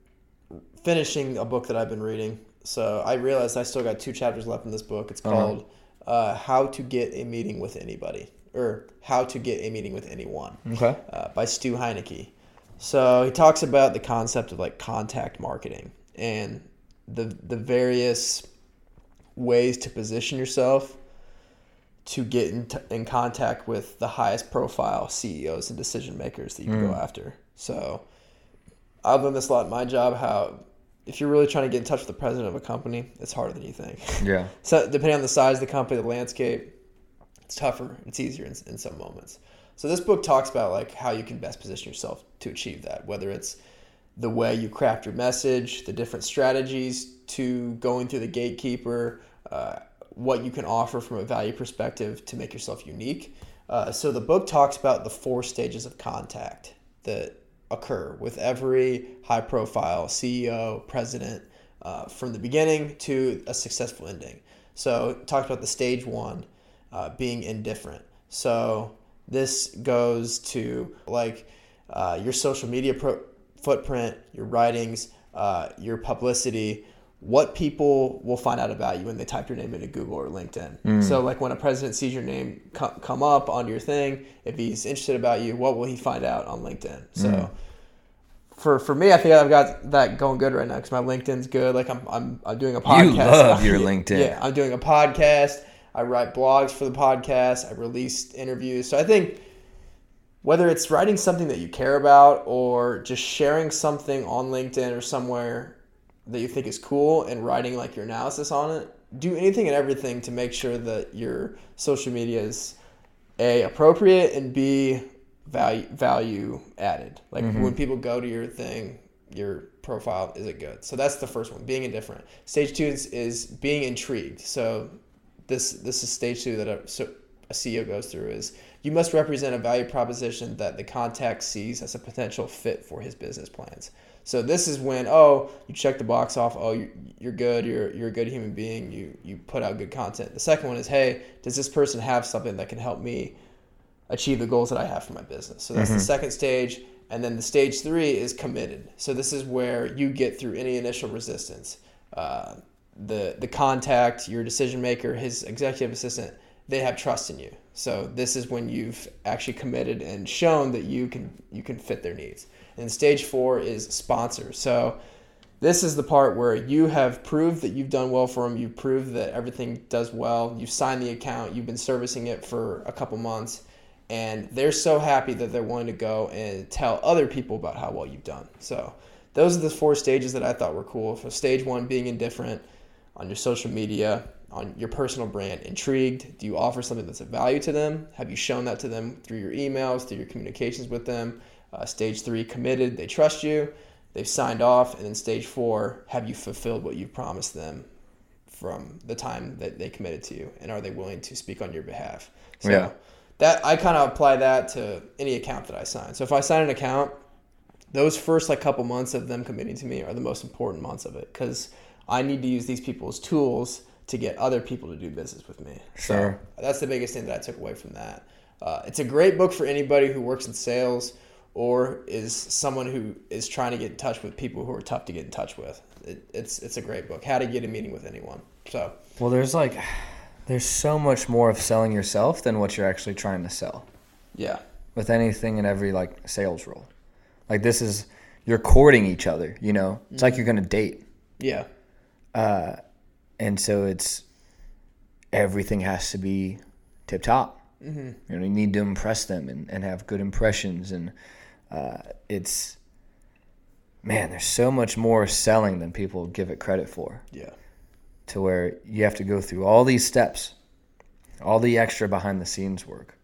finishing a book that I've been reading. So I realized I still got two chapters left in this book. It's uh-huh. called uh-huh. uh, "How to Get a Meeting with Anybody" or "How to Get a Meeting with Anyone." Okay. Uh, by Stu Heinecke. So he talks about the concept of like contact marketing and the the various ways to position yourself to get in, t- in contact with the highest profile CEOs and decision makers that you mm. go after. So I've learned this a lot in my job how if you're really trying to get in touch with the president of a company, it's harder than you think. Yeah. so depending on the size of the company, the landscape, it's tougher. It's easier in, in some moments. So this book talks about like how you can best position yourself to achieve that, whether it's the way you craft your message, the different strategies to going through the gatekeeper, uh, what you can offer from a value perspective to make yourself unique. Uh, so the book talks about the four stages of contact that occur with every high profile CEO, president, uh, from the beginning to a successful ending. So it talks about the stage one uh, being indifferent. So this goes to like uh, your social media pro- footprint, your writings, uh, your publicity, what people will find out about you when they type your name into Google or LinkedIn. Mm. So, like when a president sees your name come up on your thing, if he's interested about you, what will he find out on LinkedIn? So, mm. for for me, I think I've got that going good right now because my LinkedIn's good. Like I'm I'm I'm doing a podcast. You love your LinkedIn. Yeah, I'm doing a podcast. I write blogs for the podcast. I release interviews. So I think whether it's writing something that you care about or just sharing something on LinkedIn or somewhere that you think is cool and writing like your analysis on it, do anything and everything to make sure that your social media is a appropriate and b value value added. Like mm-hmm. when people go to your thing, your profile is it good? So that's the first one, being indifferent. Stage two is, is being intrigued. So this this is stage two that a, so a CEO goes through is you must represent a value proposition that the contact sees as a potential fit for his business plans. So this is when oh you check the box off oh you, you're good you're you're a good human being you you put out good content. The second one is hey does this person have something that can help me achieve the goals that I have for my business. So that's the second stage. And then the stage three is committed. So this is where you get through any initial resistance. Uh, the the contact, your decision maker, his executive assistant, they have trust in you. So this is when you've actually committed and shown that you can you can fit their needs. And stage four is sponsor. So this is the part where you have proved that you've done well for them. You've proved that everything does well. You've signed the account. You've been servicing it for a couple months, and they're so happy that they're willing to go and tell other people about how well you've done. So those are the four stages that I thought were cool. So stage one, being indifferent on your social media, on your personal brand. Intrigued? Do you offer something that's of value to them? Have you shown that to them through your emails, through your communications with them? Uh, stage three, committed. They trust you. They've signed off. And then stage four, have you fulfilled what you promised them from the time that they committed to you? And are they willing to speak on your behalf? So Yeah. that I kind of apply that to any account that I sign. So if I sign an account, those first like couple months of them committing to me are the most important months of it because I need to use these people as tools to get other people to do business with me. Sure. So that's the biggest thing that I took away from that. Uh, it's a great book for anybody who works in sales or is someone who is trying to get in touch with people who are tough to get in touch with. It, it's it's a great book. How to get a meeting with anyone. So Well, there's like, there's so much more of selling yourself than what you're actually trying to sell yeah, with anything in every like sales role. Like this is you're courting each other. You know, it's like you're gonna date, yeah, and so it's everything has to be tip top. Mm-hmm. You know, you need to impress them and, and have good impressions, and uh, it's man, there's so much more selling than people give it credit for. yeah, to where you have to go through all these steps, all the extra behind the scenes work.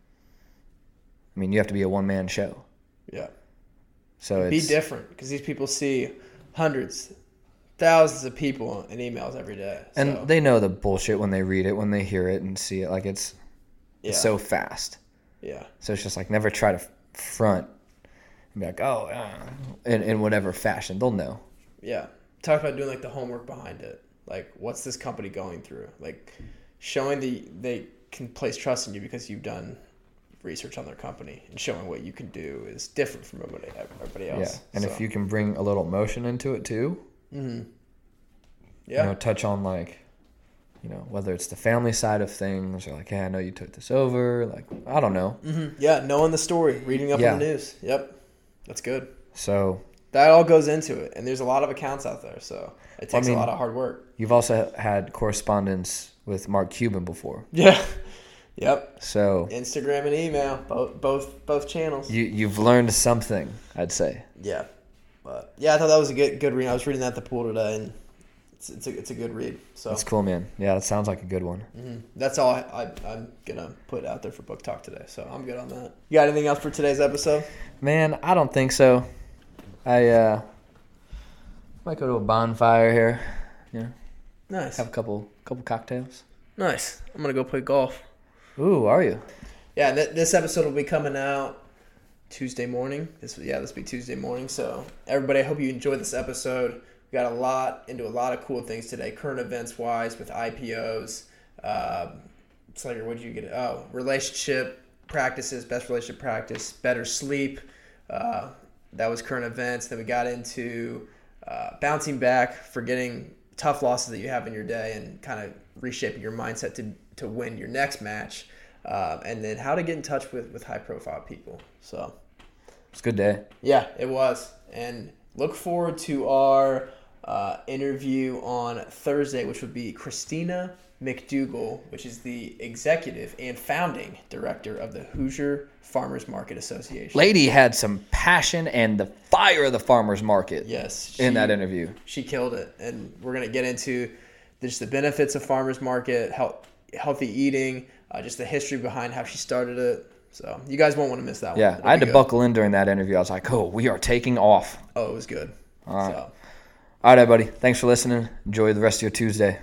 I mean, you have to be a one man show. yeah. So Be different because these people see hundreds, thousands of people in emails every day. and they know the bullshit when they read it, when they hear it and see it. Like it's, yeah, it's so fast. yeah, So it's just like never try to front and be like, oh, uh, in, in whatever fashion. They'll know. yeah. Talk about doing like the homework behind it. Like, what's this company going through? Like, showing the they can place trust in you because you've done research on their company and showing what you can do is different from everybody everybody else. Yeah. And So, if you can bring a little emotion into it too, yeah, you know, touch on like, you know, whether it's the family side of things or like, hey, I know you took this over. Like, I don't know. Mhm. yeah, knowing the story, reading up Yeah. on the news. Yep, that's good. So That all goes into it, and there's a lot of accounts out there, so it takes mean- a lot of hard work. you've also had correspondence with Mark Cuban before. Yeah. Yep. So Instagram and email, both both both channels. you you've learned something, I'd say. Yeah. But yeah, I thought that was a good good read. I was reading that at the pool today, and it's it's a, it's a good read. So That's cool, man. Yeah, that sounds like a good one. mhm. that's all I, I, I'm gonna put out there for book talk today. So I'm good on that. You got anything else for today's episode? Man, I don't think so. I uh might go to a bonfire here. Yeah. Nice. Have a couple couple cocktails. Nice. I'm gonna go play golf. Ooh, are you? Yeah, th- this episode will be coming out Tuesday morning. This yeah, this will be Tuesday morning. So everybody, I hope you enjoyed this episode. We got a lot into a lot of cool things today, current events wise with IPOs. Um, Slater, what did you get? Oh, relationship practices, best relationship practice, better sleep. Uh, that was current events. Then we got into uh, bouncing back, forgetting tough losses that you have in your day, and kind of reshaping your mindset to to win your next match. Um, and then how to get in touch with with high profile people. So It's a good day. yeah, it was. And look forward to our uh, interview on Thursday, which would be Christina McDougal, which is the executive and founding director of the Hoosier Farmers Market Association. Lady had some passion and the fire of the farmers market Yes, in that interview. she killed it and we're going to get into just the benefits of farmers market health, healthy eating uh, just the history behind how she started it so you guys won't want to miss that Yeah, It'll I had to good. buckle in during that interview. I was like, "Oh, we are taking off." oh it was good right. so All right, everybody. Thanks for listening. Enjoy the rest of your Tuesday.